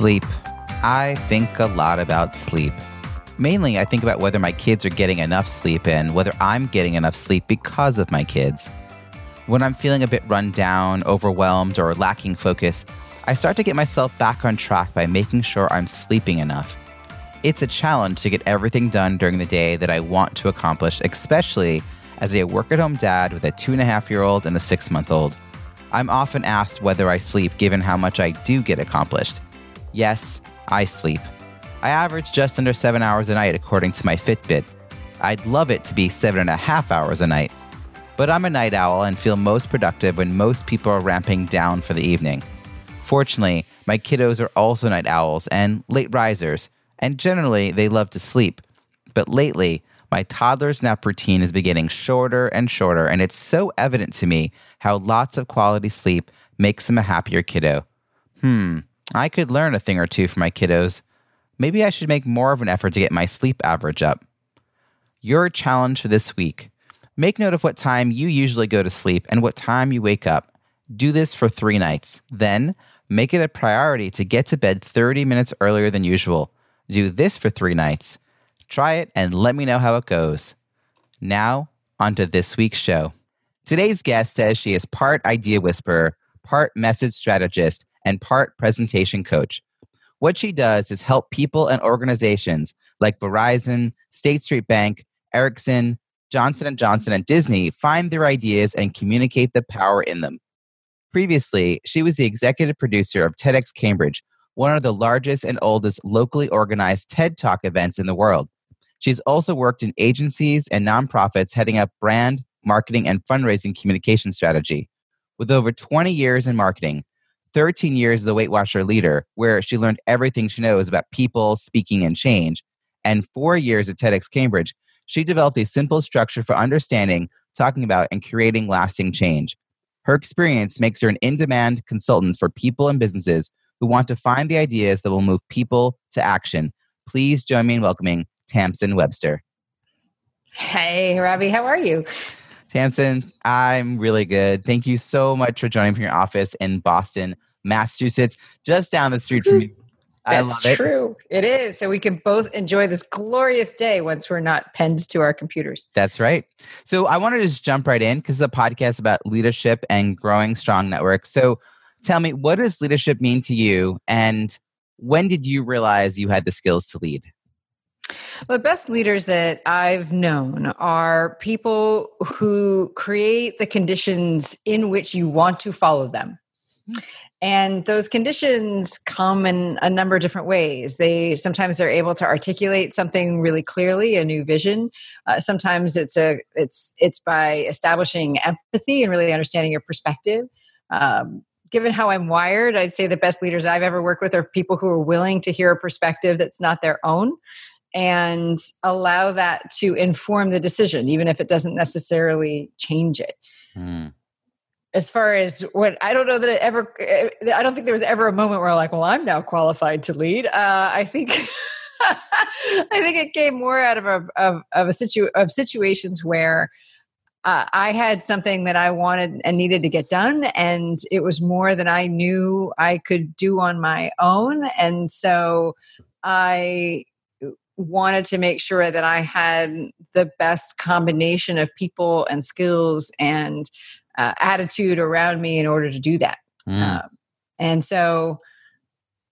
Sleep. I think a lot about sleep. Mainly, I think about whether my kids are getting enough sleep and whether I'm getting enough sleep because of my kids. When I'm feeling a bit run down, overwhelmed, or lacking focus, I start to get myself back on track by making sure I'm sleeping enough. It's a challenge to get everything done during the day that I want to accomplish, especially as a work at home dad with a two and a half year old and a six month old. I'm often asked whether I sleep given how much I do get accomplished. Yes, I sleep. I average just under seven hours a night according to my Fitbit. I'd love it to be seven and a half hours a night. But I'm a night owl and feel most productive when most people are ramping down for the evening. Fortunately, my kiddos are also night owls and late risers, and generally they love to sleep. But lately, my toddler's nap routine is beginning shorter and shorter, and it's so evident to me how lots of quality sleep makes him a happier kiddo. Hmm, I could learn a thing or two from my kiddos. Maybe I should make more of an effort to get my sleep average up. Your challenge for this week Make note of what time you usually go to sleep and what time you wake up. Do this for three nights. Then, make it a priority to get to bed 30 minutes earlier than usual. Do this for three nights. Try it and let me know how it goes. Now, on to this week's show. Today's guest says she is part idea whisperer, part message strategist, and part presentation coach. What she does is help people and organizations like Verizon, State Street Bank, Ericsson, Johnson & Johnson and Disney find their ideas and communicate the power in them. Previously, she was the executive producer of TEDx Cambridge, one of the largest and oldest locally organized TED Talk events in the world. She's also worked in agencies and nonprofits heading up brand, marketing, and fundraising communication strategy. With over 20 years in marketing, 13 years as a Weight Watcher leader, where she learned everything she knows about people, speaking, and change, and four years at TEDx Cambridge, she developed a simple structure for understanding, talking about, and creating lasting change. Her experience makes her an in demand consultant for people and businesses who want to find the ideas that will move people to action. Please join me in welcoming Tamsen Webster. Hey, Robbie, how are you? Tamsen, I'm really good. Thank you so much for joining from your office in Boston, Massachusetts, just down the street from hmm. you. That's it. true. It is. So we can both enjoy this glorious day once we're not penned to our computers. That's right. So I want to just jump right in because it's a podcast about leadership and growing strong networks. So tell me, what does leadership mean to you? And when did you realize you had the skills to lead? Well, the best leaders that I've known are people who create the conditions in which you want to follow them. And those conditions come in a number of different ways. They sometimes they're able to articulate something really clearly, a new vision. Uh, sometimes it's a it's it's by establishing empathy and really understanding your perspective. Um, given how I'm wired, I'd say the best leaders I've ever worked with are people who are willing to hear a perspective that's not their own and allow that to inform the decision, even if it doesn't necessarily change it. Mm as far as what I don't know that it ever, eh, I don't think there was ever a moment where I'm like, well, I'm now qualified to lead. Uh, I think, I think it came more out of a of, of a situ of situations where uh, I had something that I wanted and needed to get done, and it was more than I knew I could do on my own, and so I wanted to make sure that I had the best combination of people and skills and uh, attitude around me in order to do that. Mm. Uh, and so,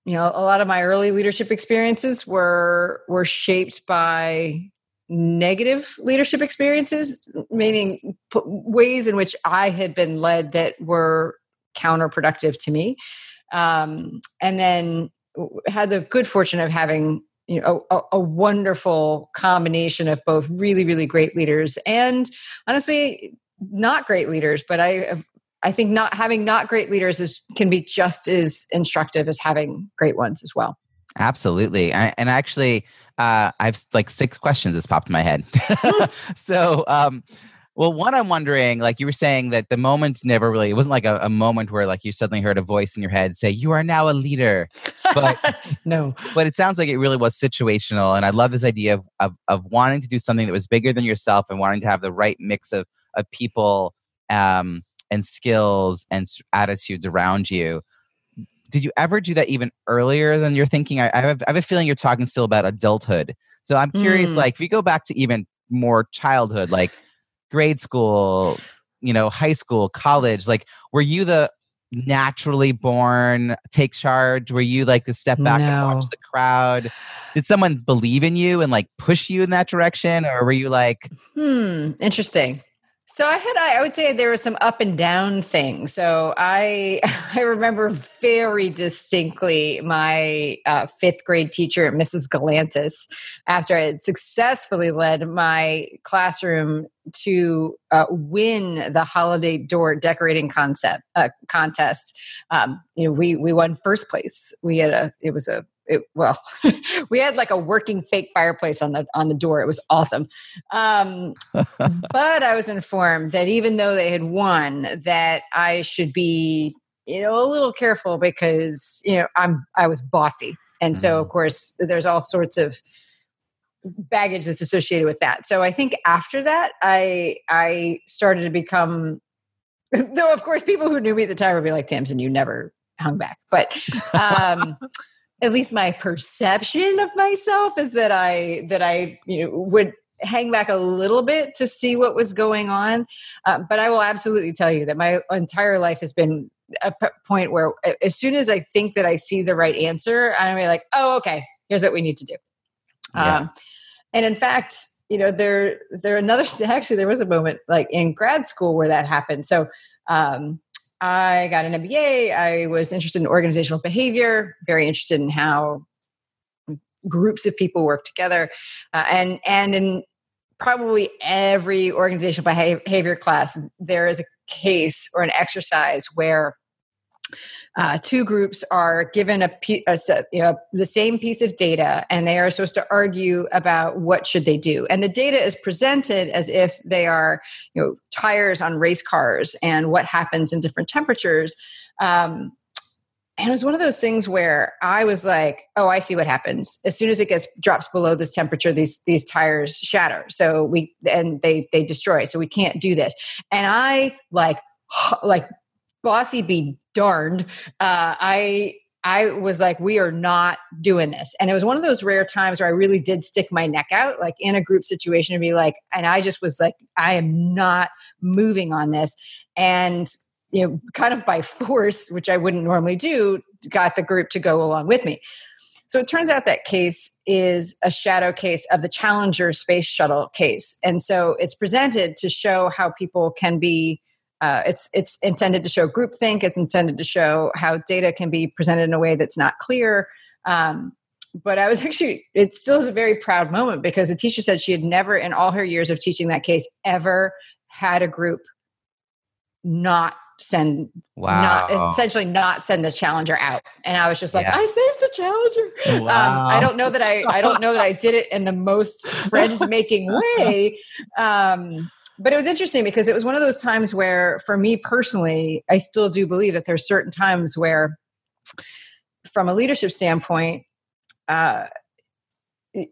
you know, a lot of my early leadership experiences were were shaped by negative leadership experiences, meaning p- ways in which I had been led that were counterproductive to me. Um, and then had the good fortune of having you know a, a, wonderful combination of both really really great leaders and honestly not great leaders, but I I think not having not great leaders is can be just as instructive as having great ones as well. Absolutely. I, and actually, uh, I have like six questions that's popped in my head. so, um, well, one, I'm wondering, like you were saying that the moment never really, it wasn't like a, a, moment where like you suddenly heard a voice in your head say, you are now a leader. But no, but it sounds like it really was situational. And I love this idea of, of, of wanting to do something that was bigger than yourself and wanting to have the right mix of, of people um, and skills and attitudes around you did you ever do that even earlier than you're thinking? I, I, have, I have, a feeling you're talking still about adulthood. So I'm curious, mm. like, if you go back to even more childhood, like grade school, you know, high school, college, like, were you the naturally born take charge? Were you like to step back no. and watch the crowd? Did someone believe in you and like push you in that direction? Or were you like, hmm, interesting. So I had I would say there was some up and down things. So I I remember very distinctly my uh, fifth grade teacher, Mrs. Galantis, after I had successfully led my classroom to uh, win the holiday door decorating concept uh, contest. Um, you know, we we won first place. We had a it was a it, well, we had like a working fake fireplace on the on the door. It was awesome. Um, but I was informed that even though they had won, that I should be, you know, a little careful because you know I'm I was bossy, and so of mm. course there's all sorts of baggage that's associated with that. So I think after that, I I started to become. Though of course, people who knew me at the time would be like, "Tamsen, you never hung back," but. Um, at least my perception of myself is that I that I you know would hang back a little bit to see what was going on. Uh, but I will absolutely tell you that my entire life has been a p- point where as soon as I think that I see the right answer, I'm like, oh, okay, here's what we need to do. Yeah. Um, and in fact, you know, there there another actually there was a moment like in grad school where that happened. So um, I got an MBA. I was interested in organizational behavior, very interested in how groups of people work together, uh, and and in probably every organizational behavior class, there is a case or an exercise where uh, two groups are given a, a, you know, the same piece of data and they are supposed to argue about what should they do and the data is presented as if they are you know tires on race cars and what happens in different temperatures um, and it was one of those things where I was like, "Oh, I see what happens. As soon as it gets drops below this temperature, these these tires shatter. So we and they they destroy. So we can't do this." And I like like bossy be darned. Uh, I I was like, we are not doing this. And it was one of those rare times where I really did stick my neck out, like in a group situation, to be like, and I just was like, I am not moving on this. And you know, kind of by force, which I wouldn't normally do, got the group to go along with me. So it turns out that case is a shadow case of the Challenger space shuttle case. And so it's presented to show how people can be uh, it's it's intended to show groupthink. It's intended to show how data can be presented in a way that's not clear. Um, but I was actually, it still is a very proud moment because the teacher said she had never, in all her years of teaching that case, ever had a group not send wow. not essentially not send the challenger out and i was just like yeah. i saved the challenger wow. um, i don't know that i i don't know that i did it in the most friend making way um, but it was interesting because it was one of those times where for me personally i still do believe that there's certain times where from a leadership standpoint uh,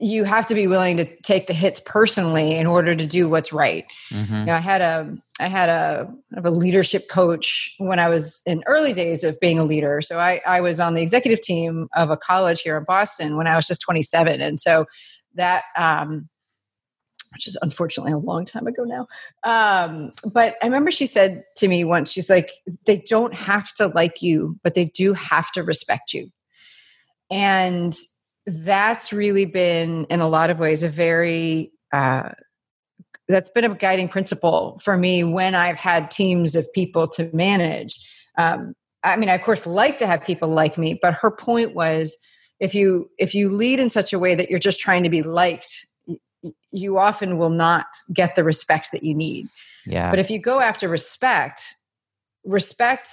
you have to be willing to take the hits personally in order to do what's right. Mm-hmm. You know, I had a I had a a leadership coach when I was in early days of being a leader. So I I was on the executive team of a college here in Boston when I was just 27, and so that um, which is unfortunately a long time ago now. Um, but I remember she said to me once, she's like, they don't have to like you, but they do have to respect you. And that's really been, in a lot of ways, a very, uh, that's been a guiding principle for me when I've had teams of people to manage. Um, I mean, I of course like to have people like me, but her point was if you if you lead in such a way that you're just trying to be liked you often will not get the respect that you need. Yeah. But if you go after respect, respect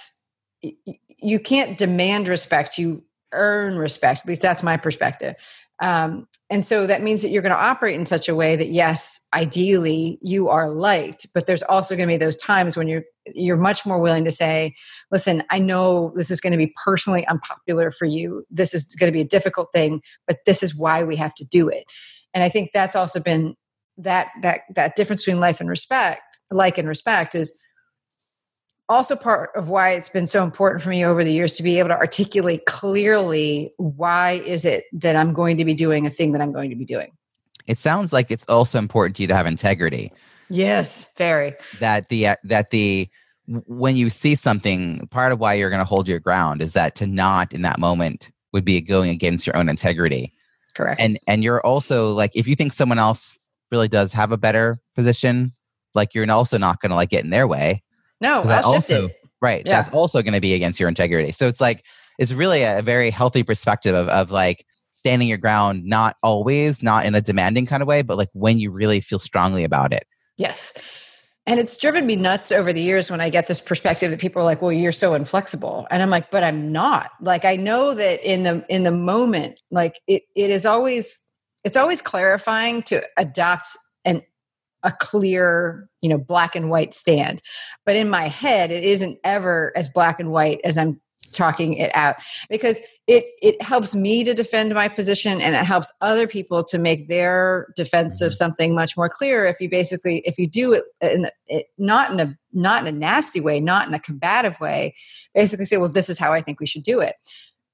you can't demand respect. You earn respect. At least that's my perspective. Um, and so that means that you're going to operate in such a way that yes ideally you are liked but there's also going to be those times when you're you're much more willing to say listen i know this is going to be personally unpopular for you. This is going to be a difficult thing but this is why we have to do it and i think that's also been that that that difference between life and respect like and respect is also part of why it's been so important for me over the years to be able to articulate clearly why is it that I'm going to be doing a thing that I'm going to be doing. It sounds like it's also important to you to have integrity. Yes, very. That the that the when you see something, part of why you're going to hold your ground is that to not in that moment would be going against your own integrity. Correct. And and you're also like if you think someone else really does have a better position, like you're also not going to like get in their way no, I'll also, it. Right. Yeah. That's also going to be against your integrity. So it's like, it's really a very healthy perspective of, of like standing your ground, not always, not in a demanding kind of way, but like when you really feel strongly about it. Yes. And it's driven me nuts over the years when I get this perspective that people are like, "Well, you're so inflexible," and I'm like, "But I'm not." Like I know that in the in the moment, like it it is always it's always clarifying to adopt an a clear, you know, black and white stand. But in my head, it isn't ever as black and white as I'm talking it out because it it helps me to defend my position and it helps other people to make their defense of mm-hmm. something much more clear if you basically if you do it in the, it, not in a not in a nasty way not in a combative way basically say well this is how i think we should do it.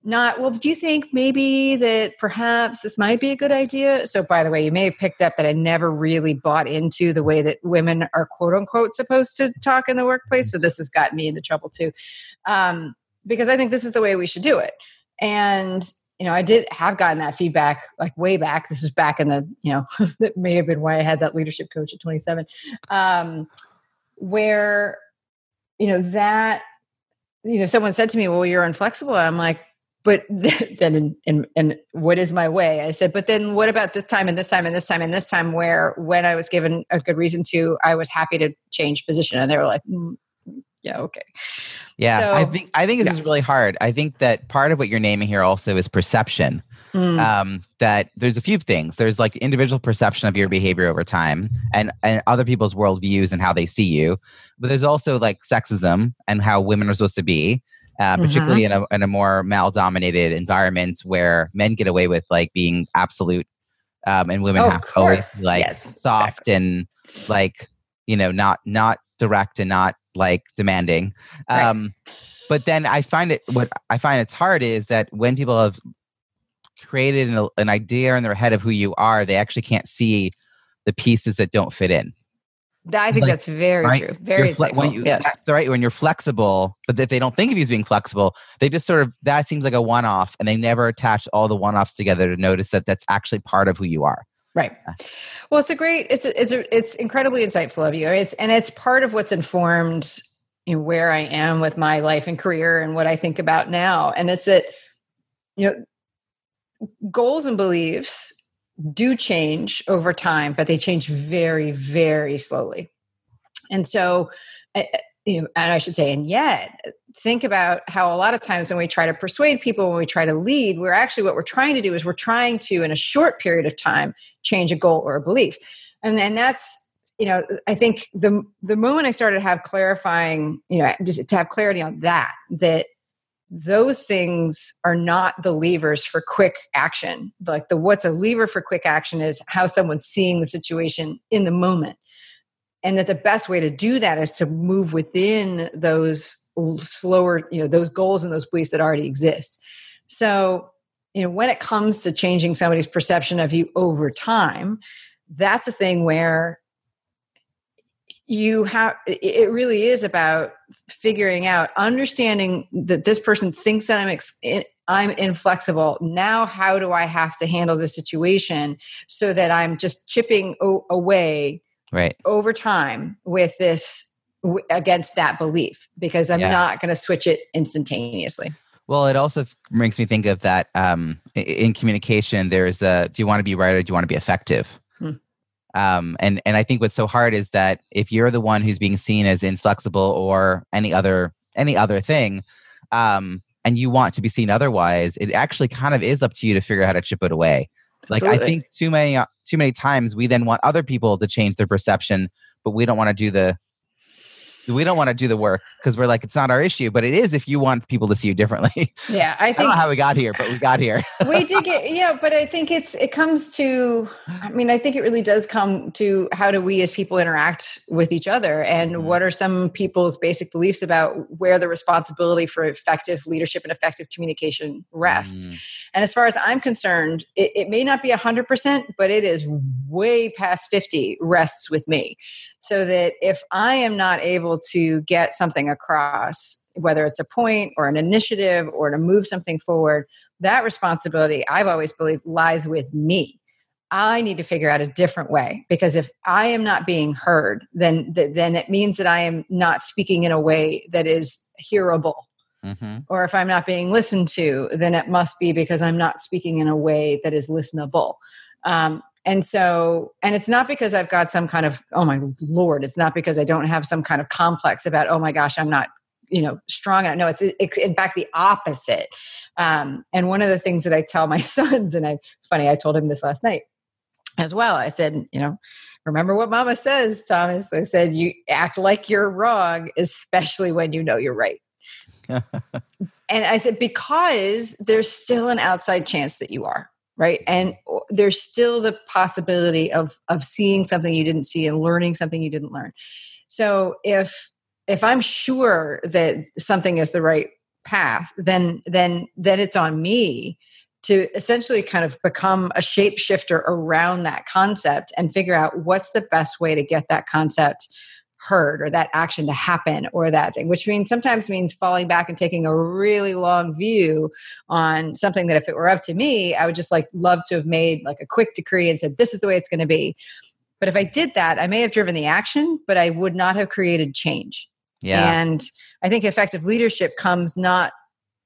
Not well do you think maybe that perhaps this might be a good idea? So by the way you may have picked up that i never really bought into the way that women are quote unquote supposed to talk in the workplace so this has gotten me into trouble too. Um, because i think this is the way we should do it. And you know i did have gotten that feedback like way back. This is back in the you know that may have been why i had that leadership coach at 27 um, where you know that you know someone said to me well you're inflexible. I'm like but then and and what is my way? I said but then what about this time and this time and this time and this time where when i was given a good reason to i was happy to change position. And they were like mm, yeah okay yeah so, i think i think this yeah. is really hard i think that part of what you're naming here also is perception mm. um, that there's a few things there's like individual perception of your behavior over time and, and other people's worldviews and how they see you but there's also like sexism and how women are supposed to be uh, mm-hmm. particularly mm-hmm. in, a, in a more male dominated environment where men get away with like being absolute um, and women oh, have to always like yes, soft exactly. and like you know not not direct and not like demanding um, but then i find it what i find it's hard is that when people have created an, an idea in their head of who you are they actually can't see the pieces that don't fit in I think like, that's very right? true. Very fle- when you, yes. That's right. When you're flexible, but if they don't think of you as being flexible, they just sort of that seems like a one-off, and they never attach all the one-offs together to notice that that's actually part of who you are. Right. Well, it's a great. It's a, it's a, it's incredibly insightful of you. It's and it's part of what's informed you know, where I am with my life and career and what I think about now. And it's that you know goals and beliefs do change over time, but they change very, very slowly. And so, you know, and I should say, and yet, think about how a lot of times when we try to persuade people, when we try to lead, we're actually what we're trying to do is we're trying to, in a short period of time, change a goal or a belief. And then that's you know i think the the moment i started to have clarifying you know to have clarity on that that those things are not the levers for quick action. Like the what's a lever for quick action is how someone's seeing the situation in the moment. And that the best way to do that is to move within those slower, you know, those goals and those beliefs that already exist. So, you know, when it comes to changing somebody's perception of you over time, that's a thing where you have it really is about figuring out understanding that this person thinks that i'm ex- i'm inflexible now how do i have to handle the situation so that i'm just chipping o- away right over time with this w- against that belief because i'm yeah. not going to switch it instantaneously well, it also makes me think of that um, in communication. There's a do you want to be right or do you want to be effective? um, and and I think what's so hard is that if you're the one who's being seen as inflexible or any other any other thing, um, and you want to be seen otherwise, it actually kind of is up to you to figure out how to chip it away. Like Absolutely. I think too many too many times we then want other people to change their perception, but we don't want to do the we don't want to do the work because we're like it's not our issue, but it is if you want people to see you differently. Yeah, I I don't think know how we got here, but we got here. we did get yeah but i think it's it comes to i mean i think it really does come to how do we as people interact with each other and Mhm. what are some people's basic beliefs about where the responsibility for effective leadership and effective communication rests Mm, and as far as i'm concerned it, it may not be 100% but it is way past 50 rests with me so that if i am not able to get something across whether it's a point or an initiative or to move something forward that responsibility i've always believed lies with me. I need to figure out a different way because if i am not being heard then th- then it means that i am not speaking in a way that is hearable. Mhm. or if i'm not being listened to then it must be because i'm not speaking in a way that is listenable. Um, and so and it's not because i've got some kind of oh my lord it's not because i don't have some kind of complex about oh my gosh i'm not you know strong enough. No it's, it's in fact the opposite. Um, and one of the things that i tell my sons and i funny i told him this last night as well. I said you know remember what mama says thomas? I said you act like you're wrong especially when you know you're right. And I said, because there's still an outside chance that you are, right? And there's still the possibility of of seeing something you didn't see and learning something you didn't learn. So if if I'm sure that something is the right path, then then then it's on me to essentially kind of become a shapeshifter around that concept and figure out what's the best way to get that concept heard or that action to happen or that thing which means sometimes means falling back and taking a really long view on something that if it were up to me i would just like love to have made like a quick decree and said this is the way it's going to be. But if i did that i may have driven the action but i would not have created change. Yeah. and i think effective leadership comes not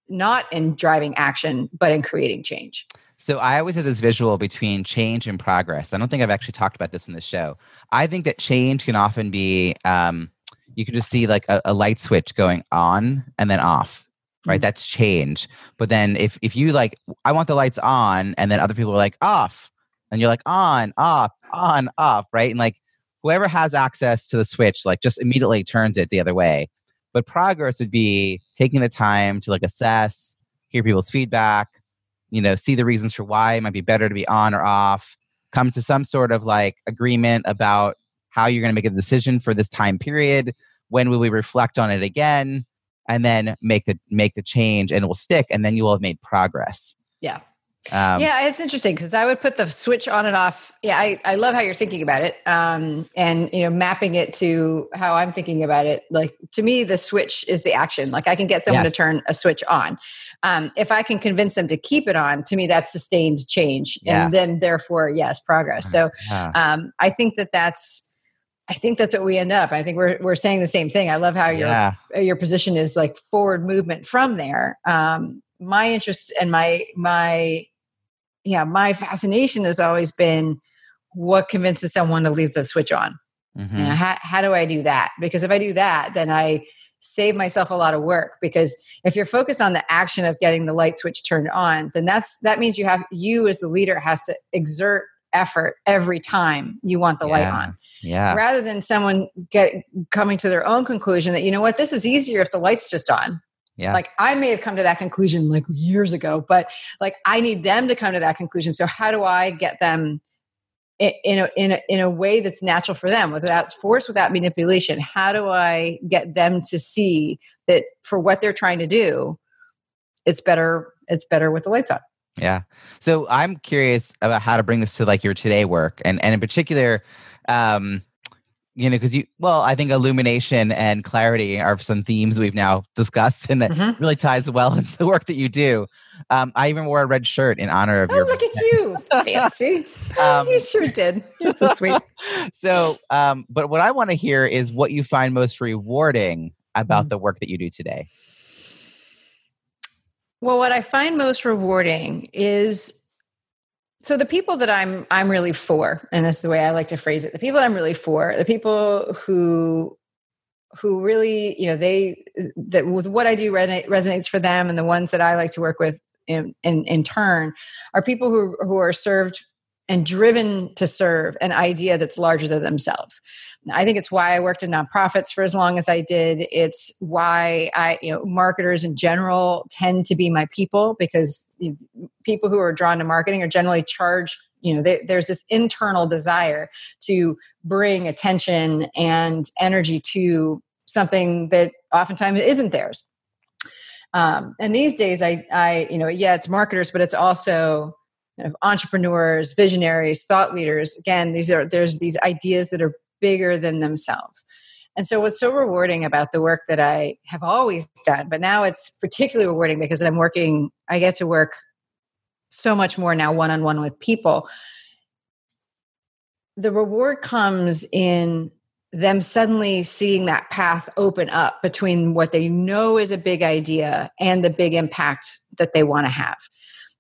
not in driving action but in creating change So I always have this visual between change and progress. I don't think I've actually talked about this in the show. I think that change can often be um, you can just see like a, a light switch going on and then off. Right, Mhm. that's change. But then if if you like, I want the lights on, and then other people are like off, and you're like on, off, on, off, right? And like whoever has access to the switch, like just immediately turns it the other way. But progress would be taking the time to like assess, hear people's feedback, you know, see the reasons for why it might be better to be on or off, come to some sort of like agreement about how you're going to make a decision for this time period. When will we reflect on it again? And then make the make the change, and it will stick, and then you will have made progress. Yeah. Um, yeah, it's interesting because I would put the switch on and off. Yeah, I, I love how you're thinking about it, um, and you know, mapping it to how I'm thinking about it. Like to me, the switch is the action. Like I can get someone Yes. to turn a switch on. Um, if I can convince them to keep it on, to me, that's sustained change, Yeah. and then therefore, yes, progress. So yeah. um, I think that that's. I think that's what we end up. I think we're we're saying the same thing. I love how you're yeah. your position is like forward movement from there um my interest and my my yeah my fascination has always been what convinces someone to leave the switch on Mhm. You know, how, how do i do that because if i do that then i save myself a lot of work because if you're focused on the action of getting the light switch turned on then that's that means you have you as the leader has to exert effort every time you want the light on. Yeah. rather than someone get coming to their own conclusion that you know what? This is easier if the light's just on. Yeah. like i may have come to that conclusion like years ago but like i need them to come to that conclusion. So how do i get them in a, in a, in a way that's natural for them without force without manipulation how do i get them to see that for what they're trying to do it's better it's better with the lights on Yeah. So I'm curious about how to bring this to like your today work and and in particular um you know because you well I think illumination and clarity are some themes we've now discussed and that Mhm. really ties well into the work that you do. Um I even wore a red shirt in honor of oh your look at you fancy Um, you sure did you're so sweet so um but what I want to hear is what you find most rewarding about Mm. the work that you do today. Well, what I find most rewarding is so the people that I'm I'm really for, and that's the way I like to phrase it. The people that I'm really for, the people who who really you know they that with what i do resonates for them and the ones that i like to work with in in, in turn are people who who are served and driven to serve an idea that's larger than themselves I think it's why I worked in nonprofits for as long as I did. It's why I, you know, marketers in general tend to be my people because people who are drawn to marketing are generally charged. You know, they, there's this internal desire to bring attention and energy to something that oftentimes isn't theirs. Um, and these days, I, I, you know, yeah, it's marketers, but it's also kind of entrepreneurs, visionaries, thought leaders. Again, these are there's these ideas that are bigger than themselves. And so, what's so rewarding about the work that I have always done, but now it's particularly rewarding because I'm working, I get to work so much more now one on one with people. The reward comes in them suddenly seeing that path open up between what they know is a big idea and the big impact that they want to have.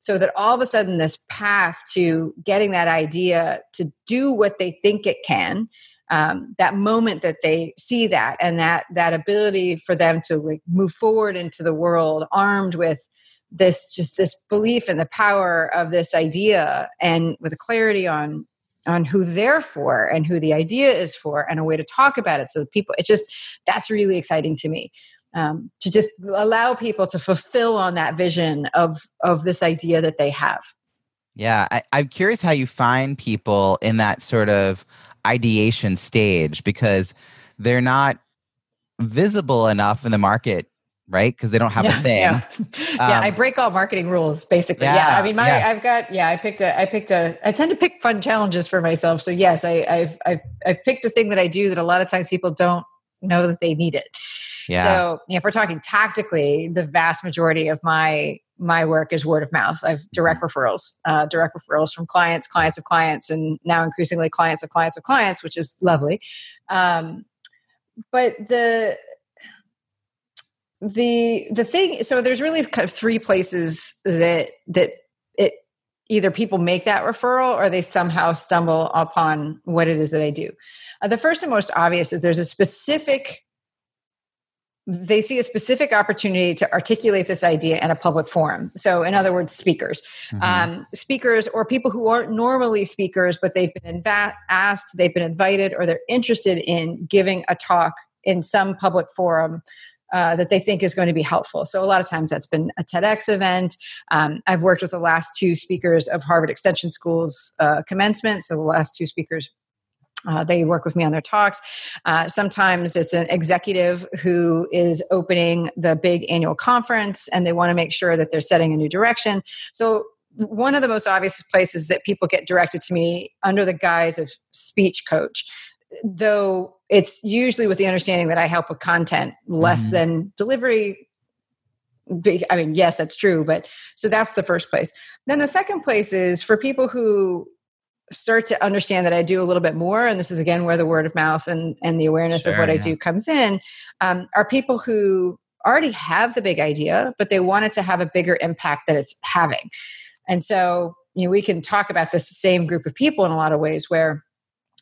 So that all of a sudden, this path to getting that idea to do what they think it can, um, that moment that they see that and that that ability for them to like move forward into the world armed with this just this belief in the power of this idea and with a clarity on on who they're for and who the idea is for and a way to talk about it so that people it's just that's really exciting to me um, to just allow people to fulfill on that vision of of this idea that they have. Yeah I, i'm curious how you find people in that sort of ideation stage because they're not visible enough in the market right? Because they don't have yeah, a thing. yeah, yeah um, i break all marketing rules basically. Yeah, yeah i mean my yeah. i've got yeah i picked a i picked a i tend to pick fun challenges for myself. So yes I, i've i've i've picked a thing that i do that a lot of times people don't know that they need it. Yeah. so you know, if we're talking tactically the vast majority of my my work is word of mouth. I've direct mm-hmm. referrals, uh, direct referrals from clients, clients of clients, and now increasingly clients of clients of clients, which is lovely. Um, but the the the thing, so there's really kind of three places that that it either people make that referral or they somehow stumble upon what it is that I do. Uh, the first and most obvious is there's a specific they see a specific opportunity to articulate this idea in a public forum. So, in other words, speakers, mm-hmm. um, speakers, or people who aren't normally speakers, but they've been inv- asked, they've been invited, or they're interested in giving a talk in some public forum. Uh, that they think is going to be helpful. So, a lot of times that's been a TEDx event. Um, I've worked with the last two speakers of Harvard Extension School's uh, commencement. So, the last two speakers uh, they work with me on their talks. Uh, sometimes it's an executive who is opening the big annual conference and they want to make sure that they're setting a new direction. So, one of the most obvious places that people get directed to me under the guise of speech coach, though it's usually with the understanding that I help with content less mm. than delivery. I mean, yes, that's true, but so that's the first place. Then the second place is for people who start to understand that I do a little bit more, and this is again where the word of mouth and, and the awareness sure, of what yeah. I do comes in, um, are people who already have the big idea, but they want it to have a bigger impact that it's having. And so, you know, we can talk about this same group of people in a lot of ways where,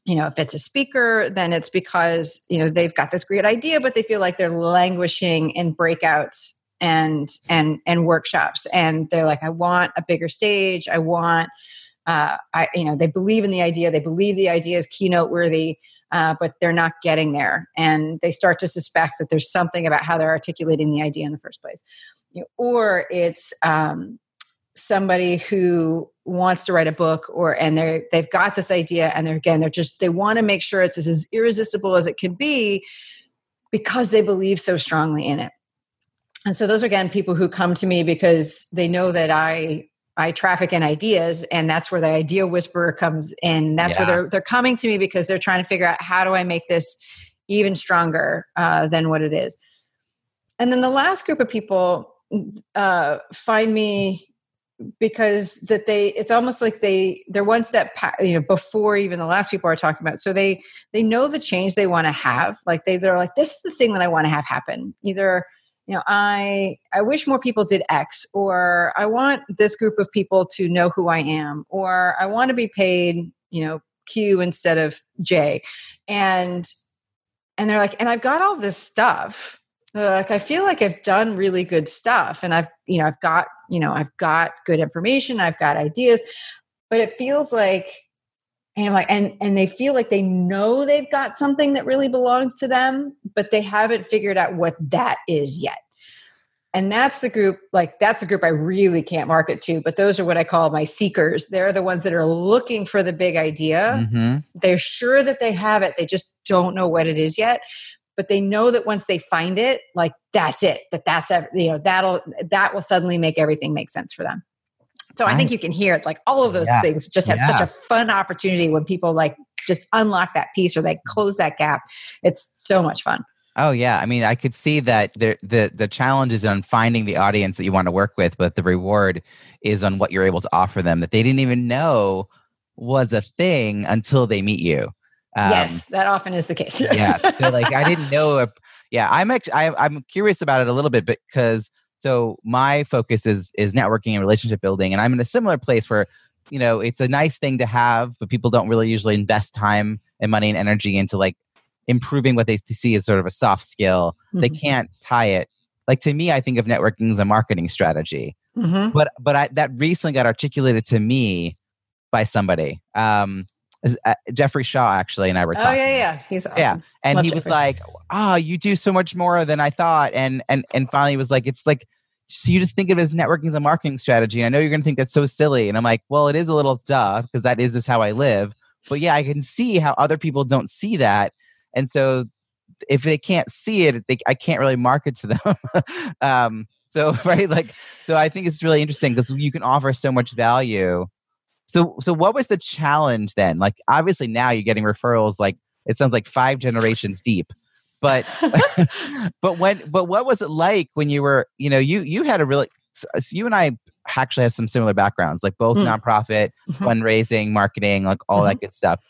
you know, if it's a speaker, then it's because, you know, they've got this great idea, but they feel like they're languishing in breakouts and and and workshops and they're like i want a bigger stage i want uh, I, you know, they believe in the idea, they believe the idea is keynote worthy, uh, but they're not getting there, and they start to suspect that there's something about how they're articulating the idea in the first place, you know, or it's um, somebody who wants to write a book, or and they they've got this idea, and they're again they're just they want to make sure it's as irresistible as it can be because they believe so strongly in it. And so those are again people who come to me because they know that I I traffic in ideas, and that's where the idea whisperer comes in. That's yeah. where they're they're coming to me because they're trying to figure out how do I make this even stronger uh, than what it is. And then the last group of people uh, find me because that they it's almost like they they're one step you know before even the last people are talking about so they they know the change they want to have like they they're like this is the thing that i want to have happen either you know i i wish more people did x or i want this group of people to know who i am or i want to be paid you know q instead of j and and they're like, and I've got all this stuff. like, I feel like I've done really good stuff, and I've, you know, I've got, you know, I've got good information, I've got ideas, but it feels like, and I'm like, and and they feel like they know they've got something that really belongs to them, but they haven't figured out what that is yet. And that's the group like that's the group i really can't market to but those are what i call my seekers. They're the ones that are looking for the big idea. Mm-hmm. they're sure that they have it. They just don't know what it is yet but they know that once they find it like that's it that that's you know that'll that will suddenly make everything make sense for them so i, I think you can hear it like all of those yeah. things just have yeah. such a fun opportunity when people like just unlock that piece or they close that gap it's so much fun Oh yeah, I mean, I could see that the the the challenge is on finding the audience that you want to work with, but the reward is on what you're able to offer them that they didn't even know was a thing until they meet you. Um, yes, that often is the case. yeah, so like I didn't know. A, yeah, I'm actually I, I'm curious about it a little bit because so my focus is is networking and relationship building, and I'm in a similar place where you know it's a nice thing to have, but people don't really usually invest time and money and energy into like improving what they see as sort of a soft skill. Mm-hmm. They can't tie it. Like to me, I think of networking as a marketing strategy. Mm-hmm. But but I, that recently got articulated to me by somebody. Um, uh, Jeffrey Shaw actually and I were talking. Oh yeah, yeah, he's awesome. Yeah, and Love he Jeffrey. was like, "Oh, you do so much more than I thought," and and and finally was like, "It's like." So you just think of it as networking as a marketing strategy. I know you're going to think that's so silly, and I'm like, well, it is a little duh because that is just how I live. But yeah, I can see how other people don't see that, and so if they can't see it they, i can't really market to them um, so right like so i think it's really interesting because you can offer so much value so so what was the challenge then like obviously now you're getting referrals like it sounds like five generations deep but but when but what was it like when you were you know you you had a really so you and i actually have some similar backgrounds like both mm. nonprofit mm-hmm. fundraising marketing like all mm-hmm. that good stuff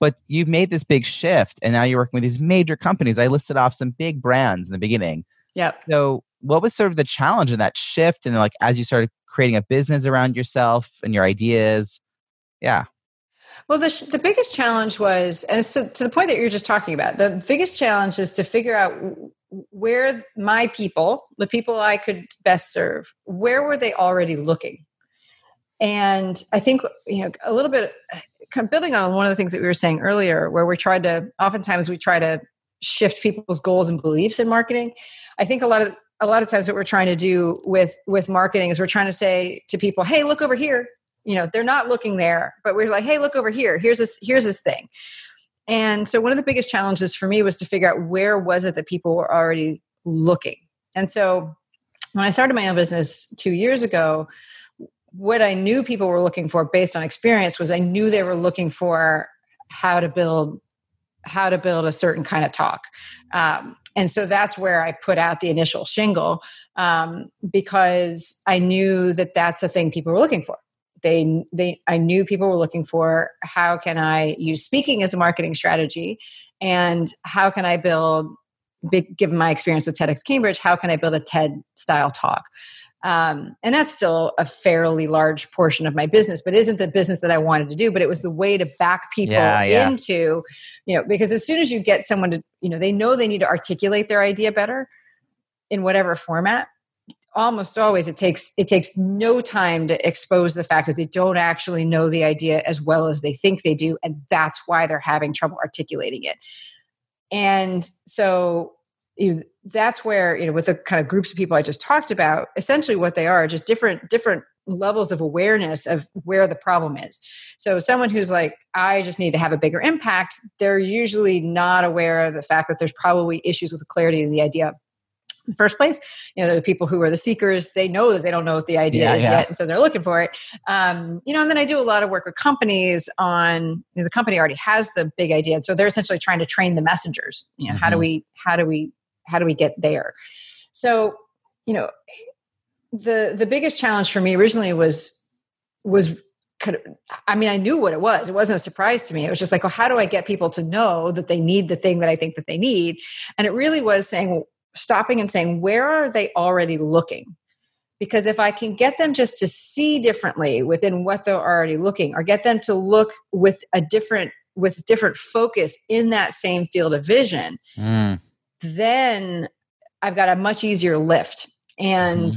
but you've made this big shift and now you're working with these major companies. I listed off some big brands in the beginning. Yeah. So what was sort of the challenge in that shift and like as you started creating a business around yourself and your ideas? Yeah. Well, the, the biggest challenge was, and to the point that you're just talking about, the biggest challenge is to figure out where my people, the people I could best serve, where were they already looking? And I think, you know, a little bit kind of building on one of the things that we were saying earlier, where we tried to oftentimes we try to shift people's goals and beliefs in marketing. I think a lot of a lot of times what we're trying to do with with marketing is we're trying to say to people, "Hey, look over here." You know, they're not looking there, but we're like, "Hey, look over here. Here's this here's this thing." And so one of the biggest challenges for me was to figure out where was it that people were already looking. And so when I started my own business 2 years ago, what I knew people were looking for based on experience was I knew they were looking for how to build how to build a certain kind of talk. Um, and so that's where I put out the initial shingle um, because I knew that that's a thing people were looking for. They, they, I knew people were looking for how can I use speaking as a marketing strategy, and how can I build, big, given my experience with TEDx Cambridge, how can I build a TED style talk? Um, and that's still a fairly large portion of my business, but isn't the business that I wanted to do. But it was the way to back people yeah, yeah. into, you know, because as soon as you get someone to, you know, they know they need to articulate their idea better in whatever format. Almost always, it takes it takes no time to expose the fact that they don't actually know the idea as well as they think they do, and that's why they're having trouble articulating it. And so that's where you know with the kind of groups of people i just talked about essentially what they are just different different levels of awareness of where the problem is so someone who's like i just need to have a bigger impact they're usually not aware of the fact that there's probably issues with the clarity of the idea in the first place you know the people who are the seekers they know that they don't know what the idea yeah, is yeah. yet and so they're looking for it um, you know and then i do a lot of work with companies on you know, the company already has the big idea and so they're essentially trying to train the messengers you know mm-hmm. how do mm-hmm. we how do we how do we get there so you know the the biggest challenge for me originally was was kind of, I mean, I knew what it was. It wasn't a surprise to me. It was just like, well, how do I get people to know that they need the thing that I think that they need? And it really was saying, stopping and saying, where are they already looking? Because if I can get them just to see differently within what they're already looking, or get them to look with a different with different focus in that same field of vision, Mm. Then I've got a much easier lift. And,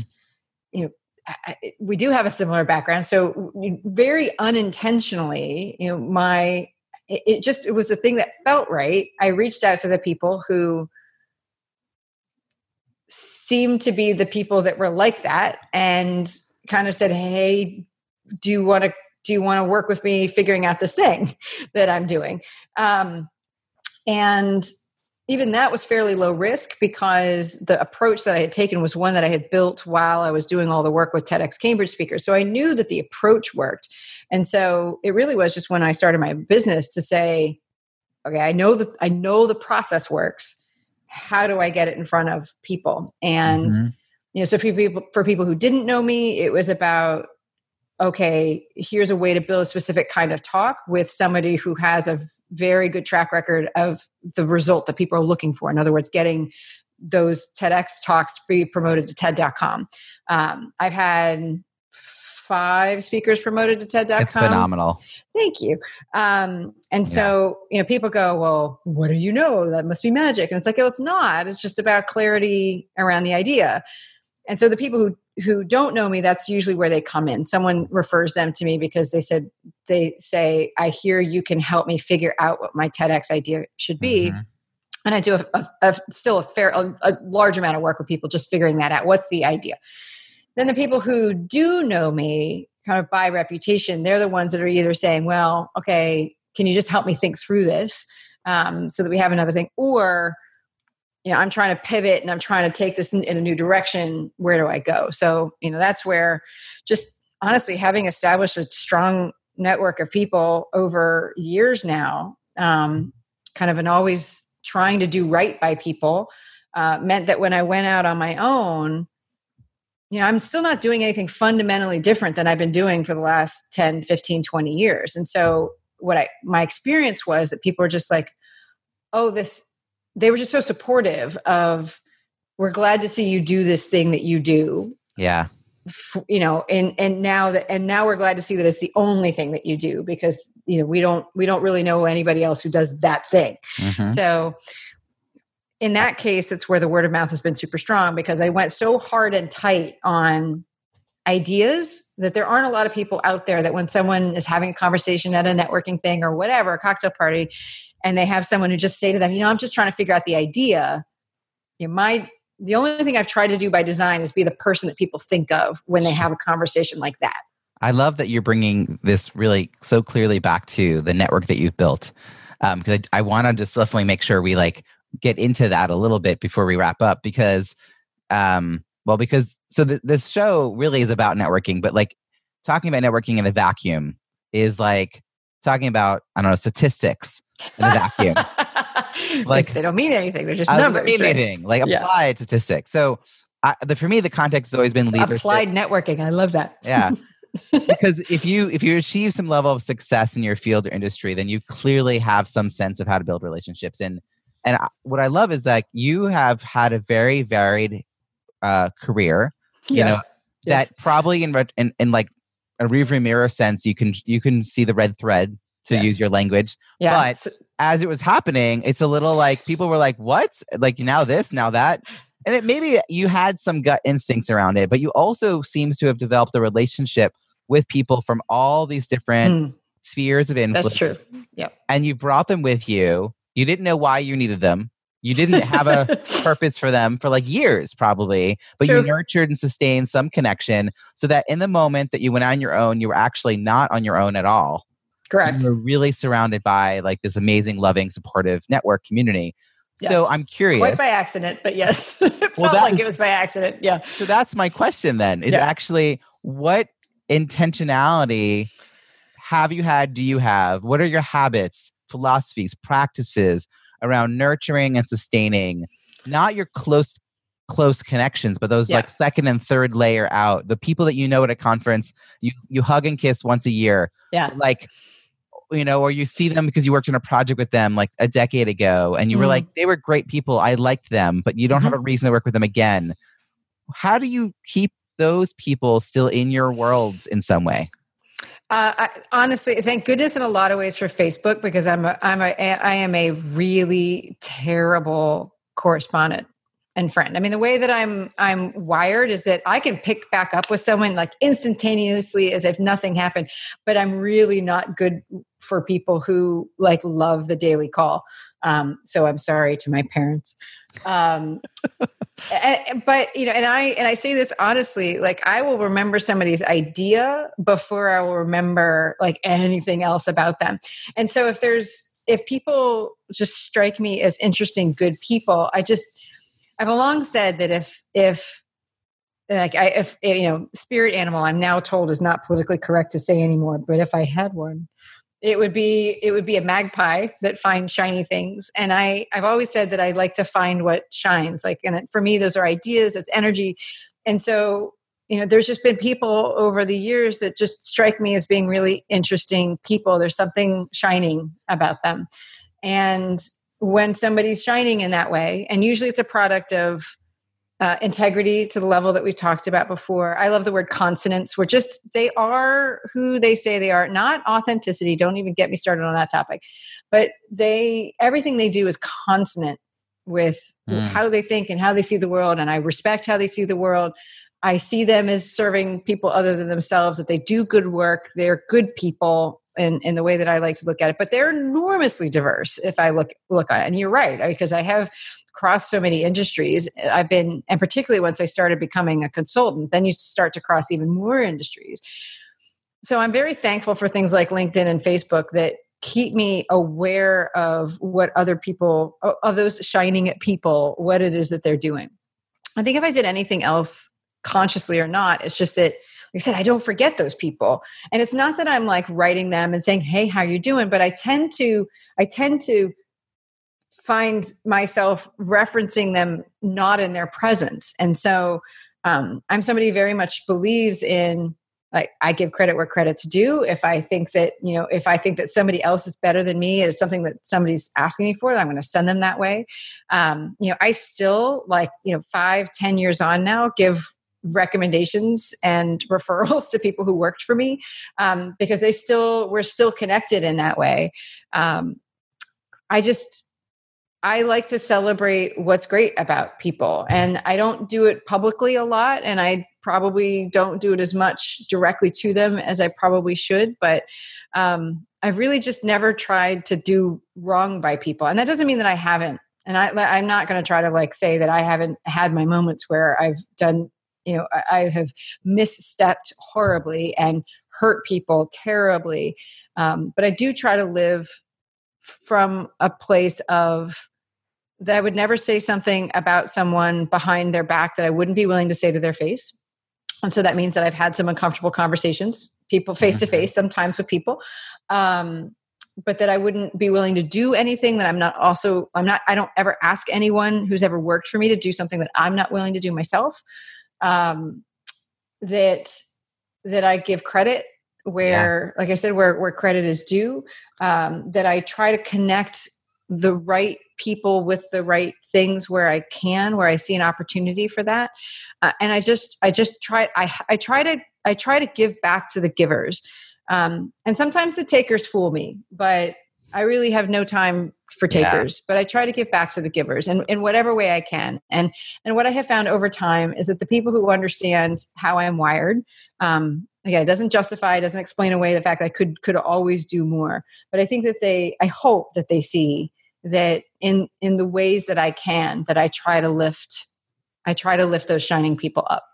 you know, I, I- we do have a similar background. So very unintentionally, you know, my, it, it just, it was the thing that felt right. I reached out to the people who seemed to be the people that were like that and kind of said, Hey, do you want to, do you want to work with me figuring out this thing that I'm doing? Um, and even that was fairly low risk because the approach that I had taken was one that I had built while I was doing all the work with TEDx Cambridge speakers. So I knew that the approach worked. And so it really was just when I started my business to say, okay, I know the I know the process works. How do I get it in front of people? And Mhm. you know, so for people for people who didn't know me, it was about okay, here's a way to build a specific kind of talk with somebody who has a very good track record of the result that people are looking for. In other words, getting those TEDx talks to be promoted to TED.com. Um, I've had five speakers promoted to TED.com. It's phenomenal. Thank you. Um, and so, you know, people go, well, what do you know? That must be magic. And it's like, oh, it's not. It's just about clarity around the idea. And so the people who who don't know me, that's usually where they come in. Someone refers them to me because they said they say, I hear you can help me figure out what my TEDx idea should be. Mhm. And I do a, a, a- still a fair, a, a large amount of work with people just figuring that out. What's the idea? Then the people who do know me, kind of by reputation, they're the ones that are either saying, "Well, okay, can you just help me think through this um, so that we have another thing?" Or, you know, I'm trying to pivot and I'm trying to take this in, in a new direction. Where do I go? So, you know, that's where just honestly having established a strong network of people over years now, um, kind of an always trying to do right by people, uh, meant that when I went out on my own, you know, I'm still not doing anything fundamentally different than I've been doing for the last 10, 15, 20 years. And so what I my experience was that people were just like, oh, this they were just so supportive of we're glad to see you do this thing that you do Yeah. You know and and now that and now we're glad to see that it's the only thing that you do because you know we don't we don't really know anybody else who does that thing Mhm. so in that case it's where the word of mouth has been super strong because i went so hard and tight on ideas that there aren't a lot of people out there that when someone is having a conversation at a networking thing or whatever a cocktail party and they have someone who just say to them you know i'm just trying to figure out the idea you know, my the only thing i've tried to do by design is be the person that people think of when they have a conversation like that I love that you're bringing this really so clearly back to the network that you've built. Because I, I want to just definitely make sure we like get into that a little bit before we wrap up. Because, um, well, because so th- this show really is about networking, but like talking about networking in a vacuum is like talking about I don't know statistics in a vacuum. like they don't mean anything they're just I numbers mean right? anything. Like Yeah. applied statistics. So I, the, for me, the context has always been leadership. applied networking i love that yeah because if you if you achieve some level of success in your field or industry then you clearly have some sense of how to build relationships and and I- what i love is that you have had a very varied uh career you know Yes. that probably in, in in like a rearview mirror sense you can you can see the red thread to Yes. use your language yeah but- as it was happening, it's a little like people were like, "What? Like now this, now that." And it maybe you had some gut instincts around it, but you also seems to have developed a relationship with people from all these different Mm, spheres of influence. that's true Yeah. And you brought them with you. You didn't know why you needed them. You didn't have a purpose for them for like years, probably, but you nurtured and sustained some connection so that in the moment that you went on your own, you were actually not on your own at all correct you were really surrounded by like this amazing, loving, supportive network community. So I'm curious. quite by accident but yes it felt like is- it was by accident yeah so that's my question then is Yeah. actually what intentionality have you had, do you have? What are your habits, philosophies, practices around nurturing and sustaining not your close close connections, but those Yeah. like second and third layer out, the people that you know at a conference, you you hug and kiss once a year. Yeah. Like you know, or you see them because you worked on a project with them like a decade ago and you were Mhm. like, they were great people. I liked them, but you don't have a Mm-hmm. reason to work with them again. How do you keep those people still in your worlds in some way? Uh, I, honestly, thank goodness in a lot of ways for Facebook because I'm a, I'm a I am a really terrible correspondent and friend. I mean, the way that I'm I'm wired is that I can pick back up with someone like instantaneously as if nothing happened, but I'm really not good for people who like love the daily call. Um, so I'm sorry to my parents. Um, and, but you know, and I and I say this honestly, like I will remember somebody's idea before I will remember like anything else about them. And so if there's if people just strike me as interesting, good people, I just I've long said that if if like I if eh, you know spirit animal, I'm now told is not politically correct to say anymore. But if I had one, it would be it would be a magpie that finds shiny things. And i i've always said that i like to find what shines. Like and for me those are ideas it's energy. And so you know there's just been people over the years that just strike me as being really interesting people. There's something shining about them. And when somebody's shining in that way and usually it's a product of uh, integrity to the level that we've talked about before. I love the word consonance. We're just, they are who they say they are, not authenticity. Don't even get me started on that topic. But they, everything they do is consonant with mm. how they think and how they see the world. And I respect how they see the world. I see them as serving people other than themselves, that they do good work. They're good people in, in the way that I like to look at it. But they're enormously diverse if I look look at it. And you're right, because I have crossed so many industries. I've been, and particularly once I started becoming a consultant, then you start to cross even more industries. So I'm very thankful for things like LinkedIn and Facebook that keep me aware of what other people, of those shining at people, what it is that they're doing. I think if I did anything else consciously or not, it's just that I said, I don't forget those people. And it's not that I'm like writing them and saying, "Hey, how are you doing?" But I tend to I tend to find myself referencing them not in their presence. And so um, I'm somebody very much believes in like I give credit where credit's due. If I think that, you know, if I think that somebody else is better than me, it's something that somebody's asking me for, I'm going to send them that way. Um, you know, I still like, you know, five, ten years on now, give recommendations and referrals to people who worked for me um, because they still we're still connected in that way. Um, I just I like to celebrate what's great about people. And I don't do it publicly a lot. And I probably don't do it as much directly to them as I probably should. But um, I've really just never tried to do wrong by people. And that doesn't mean that I haven't. And I, I'm not going to try to like say that I haven't had my moments where I've done, you know, I, I have misstepped horribly and hurt people terribly. Um, but I do try to live from a place of that I would never say something about someone behind their back that I wouldn't be willing to say to their face. And so that means that I've had some uncomfortable conversations, people face to face, sometimes with people. Um, but that I wouldn't be willing to do anything that I'm not also, I'm not, I don't ever ask anyone who's ever worked for me to do something that I'm not willing to do myself. Um, that, that I give credit where, yeah. like I said, where, where credit is due, um, that I try to connect the right people with the right things where I can, where I see an opportunity for that. Uh, and I just, I just try, I, I try to, I try to give back to the givers. Um, and sometimes the takers fool me, but I really have no time for takers, yeah. but I try to give back to the givers in, in whatever way I can. And and what I have found over time is that the people who understand how I'm wired, um, again, it doesn't justify, it doesn't explain away the fact that I could could always do more. But I think that they, I hope that they see that in in the ways that I can that I try to lift I try to lift those shining people up.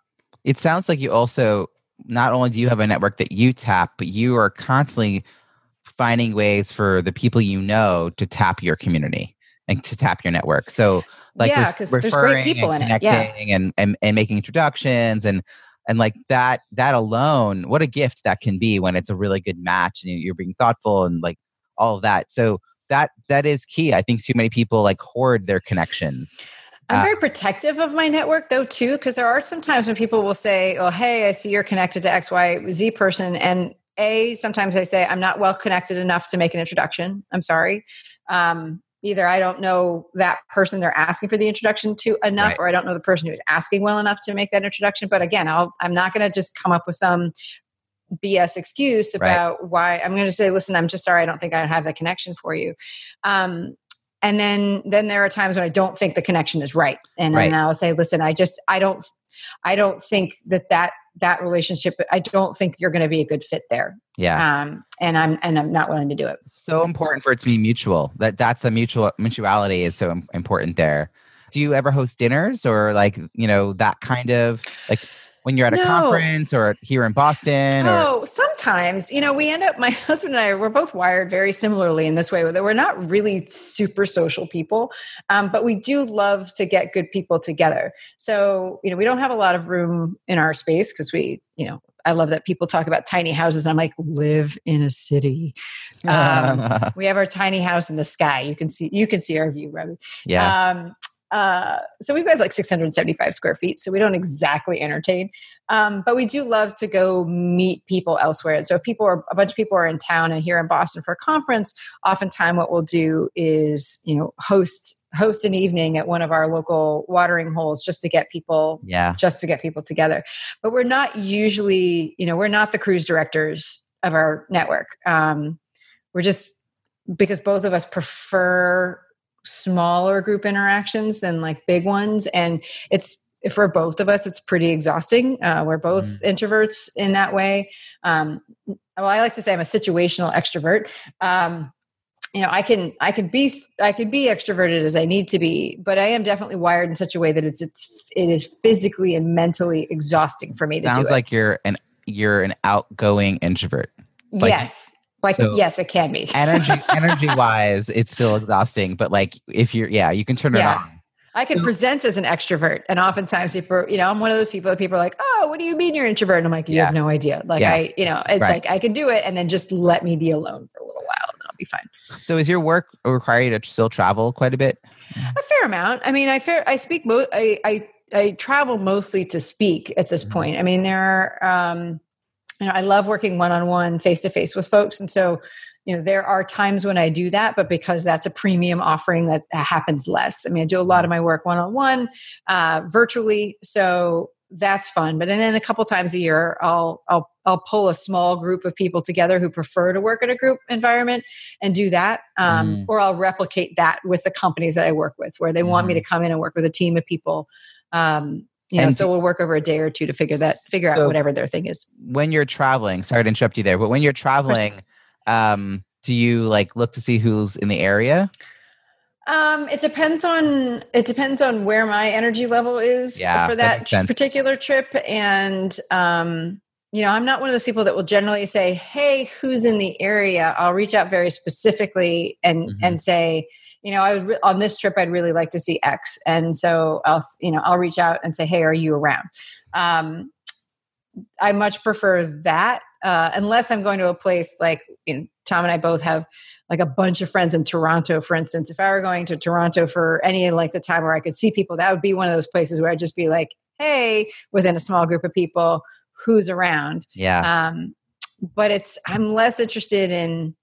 It sounds like you also not only do you have a network that you tap, but you are constantly finding ways for the people you know to tap your community and to tap your network. So like yeah, because there's great people in it. Yeah. And, and and making introductions and and like that that alone, what a gift that can be when it's a really good match and you're being thoughtful and like all of that. So that that is key. I think too many people like hoard their connections. I'm very uh, protective of my network though too, because there are some times when people will say, "Oh, hey, I see you're connected to X, Y, Z person," and a sometimes I say I'm not well connected enough to make an introduction. I'm sorry. Um, either I don't know that person they're asking for the introduction to enough, right. or I don't know the person who's asking well enough to make that introduction. But again, I'll, I'm not going to just come up with some BS excuse Right. about why I'm going to say, listen, I'm just sorry, I don't think I have the connection for you. Um, and then then there are times when I don't think the connection is right, and Right. then I'll say, listen, I just I don't I don't think that that that relationship I don't think you're going to be a good fit there. Yeah. Um, and I'm and I'm not willing to do it. It's so important for it to be mutual. That that's the mutual mutuality is so important there. Do you ever host dinners or like, you know, that kind of like when you're at a No. conference or here in Boston or Oh, sometimes, you know, we end up, my husband and I, we're both wired very similarly in this way, that we're not really super social people, um, but we do love to get good people together. So, you know, we don't have a lot of room in our space because we, you know, I love that people talk about tiny houses. I'm like, live in a city. Um, we have our tiny house in the sky. You can see, you can see our view, Robbie. yeah. Um, uh, so we've got like 675 square feet, so we don't exactly entertain, um, but we do love to go meet people elsewhere. And so if people are a bunch of people are in town and here in Boston for a conference, oftentimes what we'll do is you know host host an evening at one of our local watering holes just to get people yeah. just to get people together. But we're not usually, you know, we're not the cruise directors of our network. Um, we're just because both of us prefer smaller group interactions than like big ones, and it's for both of us, it's pretty exhausting. Uh, we're both introverts in that way. Um, well, I like to say I'm a situational extrovert. Um, you know i can i can be i can be extroverted as i need to be but i am definitely wired in such a way that it's it's it is physically and mentally exhausting for me to Sounds do like you're an you're an outgoing introvert. like- yes like so- yes it can be Energy energy wise, it's still exhausting, but like if you're yeah, you can turn it on. i can So- present as an extrovert and oftentimes people you know i'm one of those people that people are like oh what do you mean you're introvert and i'm like you Yeah. have no idea like Yeah. i you know it's Right. like i can do it and then just let me be alone for a little while and i'll be fine So is your work require you to still travel quite a bit? a fair amount. I mean, I fair I speak mo- I, I I travel mostly to speak at this Mhm. point. I mean, there are um you know, I love working one on one face to face with folks and so you know there are times when I do that, but because that's a premium offering, that, that happens less. I mean, I do a lot of my work one on one, virtually, so that's fun. But and then a couple times a year, I'll I'll I'll pull a small group of people together who prefer to work in a group environment and do that, um, Mm. or I'll replicate that with the companies that I work with, where they want me to come in and work with a team of people. Um, know, And so we'll work over a day or two to figure that figure out whatever their thing is. When you're traveling, sorry to interrupt you there, but when you're traveling, um, do you like look to see who's in the area? Um, it depends on it depends on where my energy level is Yeah, for that that, particular trip, and um, you know, I'm not one of those people that will generally say, "Hey, who's in the area?" I'll reach out very specifically and Mhm. and say, you know, I would re- on this trip I'd really like to see X, and so I'll you know I'll reach out and say, "Hey, are you around?" Um, I much prefer that uh, unless I'm going to a place like you know Tom and I both have like a bunch of friends in Toronto, for instance. If I were going to Toronto for any like the time where I could see people, that would be one of those places where I'd just be like, "Hey," within a small group of people, who's around? Yeah. Um, but it's I'm less interested in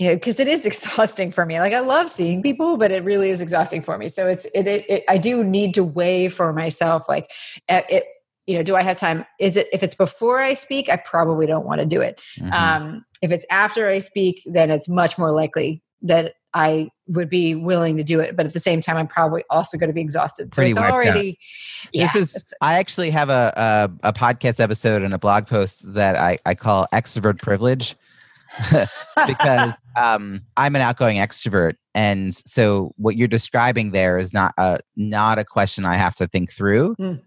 you know because it is exhausting for me. Like i love seeing people but it really is exhausting for me. So it's it, it, it i do need to weigh for myself like it you know do i have time? Is it if it's before i speak i probably don't want to do it. Mhm. um if it's after i speak then it's much more likely that i would be willing to do it but at the same time i'm probably also going to be exhausted. So Pretty it's already yeah, this is i actually have a, a a podcast episode and a blog post that i i call extrovert privilege because um i'm an outgoing extrovert and so what you're describing there is not a not a question i have to think through Mm.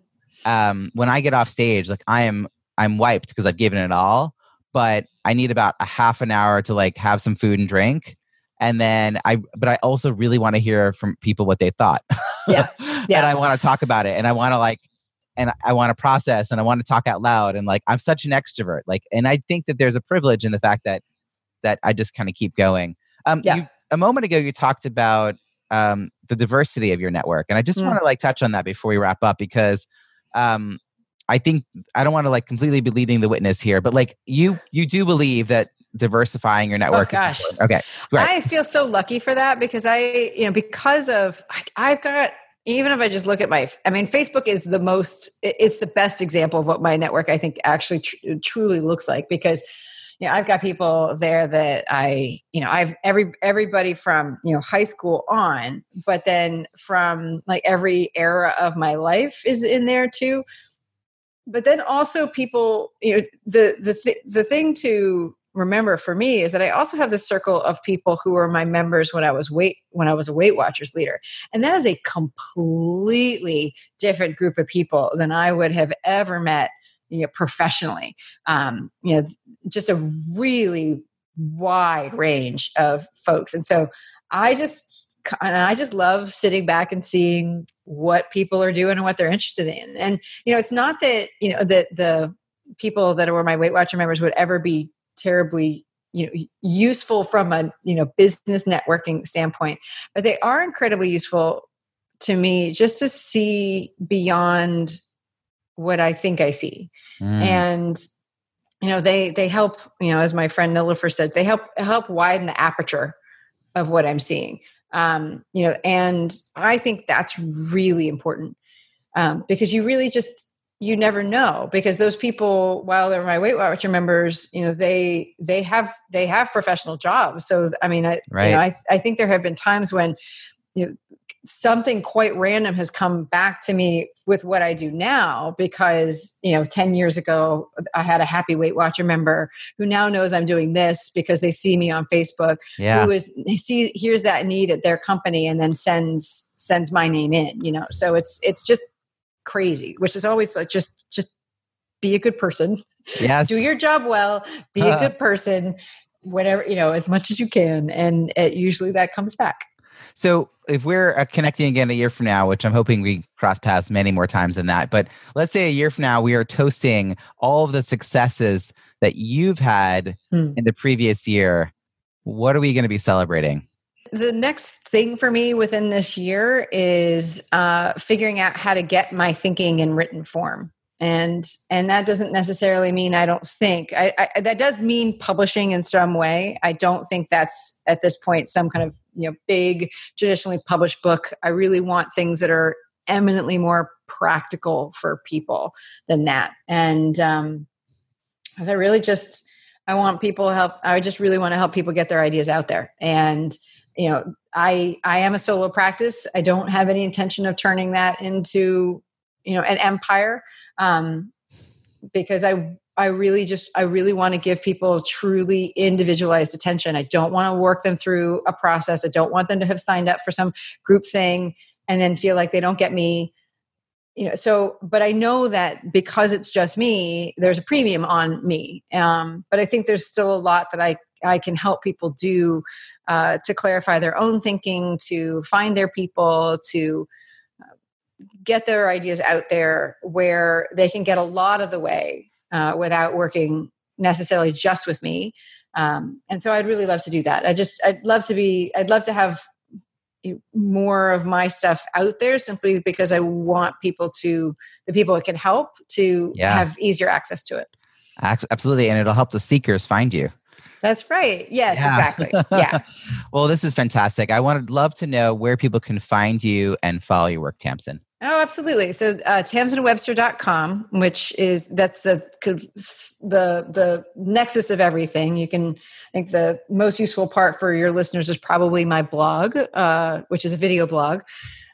um when i get off stage like i am i'm wiped because i've given it all but i need about a half an hour to like have some food and drink and then i but i also really want to hear from people what they thought Yeah. yeah. and i want to talk about it and i want to like and I want to process and I want to talk out loud and like I'm such an extrovert like and I think that there's a privilege in the fact that that I just kind of keep going. Um Yeah. you, a moment ago you talked about um the diversity of your network and I just Mm. want to like touch on that before we wrap up because um I think I don't want to like completely be leading the witness here but like you you do believe that diversifying your network is gosh. important. okay right I feel so lucky for that because I, you know, because of I've got even if I just look at my, I mean, Facebook is the most, it's the best example of what my network I think actually tr- truly looks like because you know, I've got people there that I, you know, I've every everybody from you know high school on, but then from like every era of my life is in there too. But then also people, you know, the the th- the thing to remember for me is that I also have this circle of people who were my members when I was weight when I was a Weight Watchers leader, and that is a completely different group of people than I would have ever met you know, professionally. Um, you know, just a really wide range of folks, and so I just and I just love sitting back and seeing what people are doing and what they're interested in. And you know, it's not that you know that the people that were my Weight Watcher members would ever be terribly you know useful from a you know business networking standpoint but they are incredibly useful to me just to see beyond what i think i see mm. and you know they they help you know as my friend Nilofer said they help help widen the aperture of what i'm seeing um you know and i think that's really important um because you really just you never know because those people while they're my weight watcher members you know they they have they have professional jobs so i mean i right. you know, I, I think there have been times when you know something quite random has come back to me with what I do now because you know 10 years ago I had a happy weight watcher member who now knows I'm doing this because they see me on Facebook yeah. who is see here's that need at their company and then sends sends my name in you know so it's it's just crazy, which is always like just just be a good person. Yes. Do your job well, be a good person, whatever, you know, as much as you can. And it, usually that comes back. So if we're uh, connecting again a year from now, which I'm hoping we cross paths many more times than that, but let's say a year from now, we are toasting all of the successes that you've had hmm. in the previous year. What are we going to be celebrating? the next thing for me within this year is uh, figuring out how to get my thinking in written form and and that doesn't necessarily mean i don't think I, I, that does mean publishing in some way. I don't think that's at this point some kind of you know big traditionally published book. I really want things that are eminently more practical for people than that. And um i really just i want people help i just really want to help people get their ideas out there. And you know i i am a solo practice. I don't have any intention of turning that into you know an empire um because i i really just i really want to give people truly individualized attention. I don't want to work them through a process. I don't want them to have signed up for some group thing and then feel like they don't get me you know so but i know that because it's just me there's a premium on me. Um but i think there's still a lot that i i can help people do uh, to clarify their own thinking, to find their people, to get their ideas out there where they can get a lot of the way uh, without working necessarily just with me. Um, and so I'd really love to do that. I just, I'd love to be, I'd love to have more of my stuff out there simply because I want people to, the people that can help to yeah. have easier access to it. Absolutely. And it'll help the seekers find you. That's right. Yes, yeah. exactly. Yeah. well, this is fantastic. I would love to know where people can find you and follow your work, Tamsen. Oh, absolutely. So uh, tamsenwebster.com, which is that's the the the nexus of everything. You can I think the most useful part for your listeners is probably my blog, uh, which is a video blog.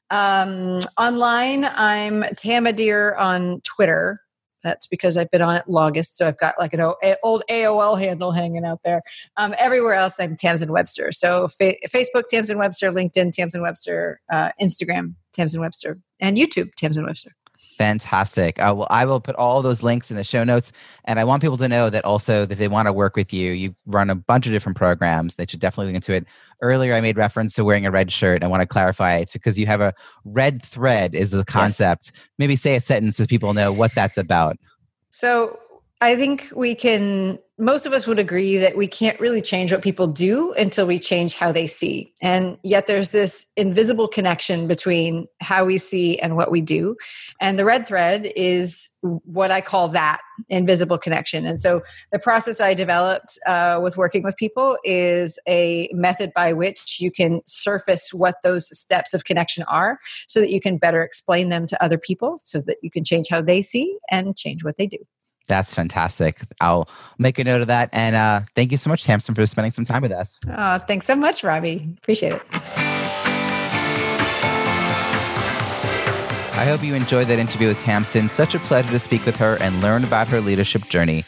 Um, online, I'm Tamadear on Twitter. That's because I've been on it longest. So I've got like an old AOL handle hanging out there. Um, everywhere else, I'm Tamsen Webster. So fa- Facebook, Tamsen Webster, LinkedIn, Tamsen Webster, uh, Instagram, Tamsen Webster, and YouTube, Tamsen Webster. Fantastic. Uh, well, I will put all those links in the show notes, and I want people to know that also that they want to work with you. You run a bunch of different programs. They should definitely look into it. Earlier, I made reference to wearing a red shirt. I want to clarify it's because you have a red thread is the concept. Yes. Maybe say a sentence so people know what that's about. So I think we can, most of us would agree that we can't really change what people do until we change how they see. And yet there's this invisible connection between how we see and what we do. And the red thread is what I call that invisible connection. And so the process I developed uh, with working with people is a method by which you can surface what those steps of connection are so that you can better explain them to other people so that you can change how they see and change what they do. That's fantastic. I'll make a note of that. And uh, thank you so much, Tamsen, for spending some time with us. Oh, thanks so much, Robbie. Appreciate it. I hope you enjoyed that interview with Tamsen. Such a pleasure to speak with her and learn about her leadership journey.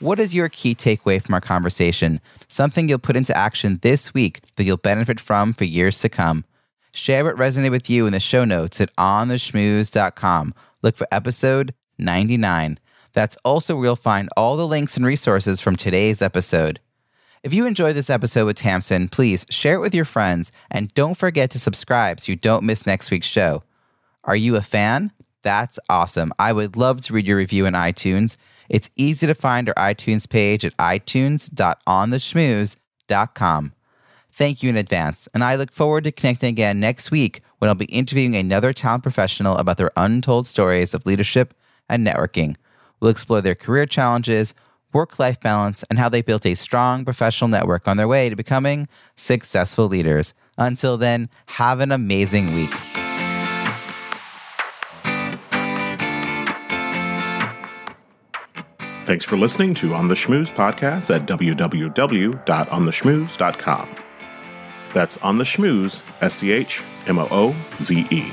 What is your key takeaway from our conversation? Something you'll put into action this week that you'll benefit from for years to come. Share what resonated with you in the show notes at ontheschmooze.com. Look for episode 99. That's also where you'll find all the links and resources from today's episode. If you enjoyed this episode with Tamsen, please share it with your friends and don't forget to subscribe so you don't miss next week's show. Are you a fan? That's awesome. I would love to read your review in iTunes. It's easy to find our iTunes page at itunes.ontheschmooze.com. Thank you in advance, and I look forward to connecting again next week when I'll be interviewing another talent professional about their untold stories of leadership and networking. We'll explore their career challenges, work life balance, and how they built a strong professional network on their way to becoming successful leaders. Until then, have an amazing week. Thanks for listening to On the Schmooze podcast at www.ontheschmooze.com. That's On the Schmooze, S C H M O O Z E.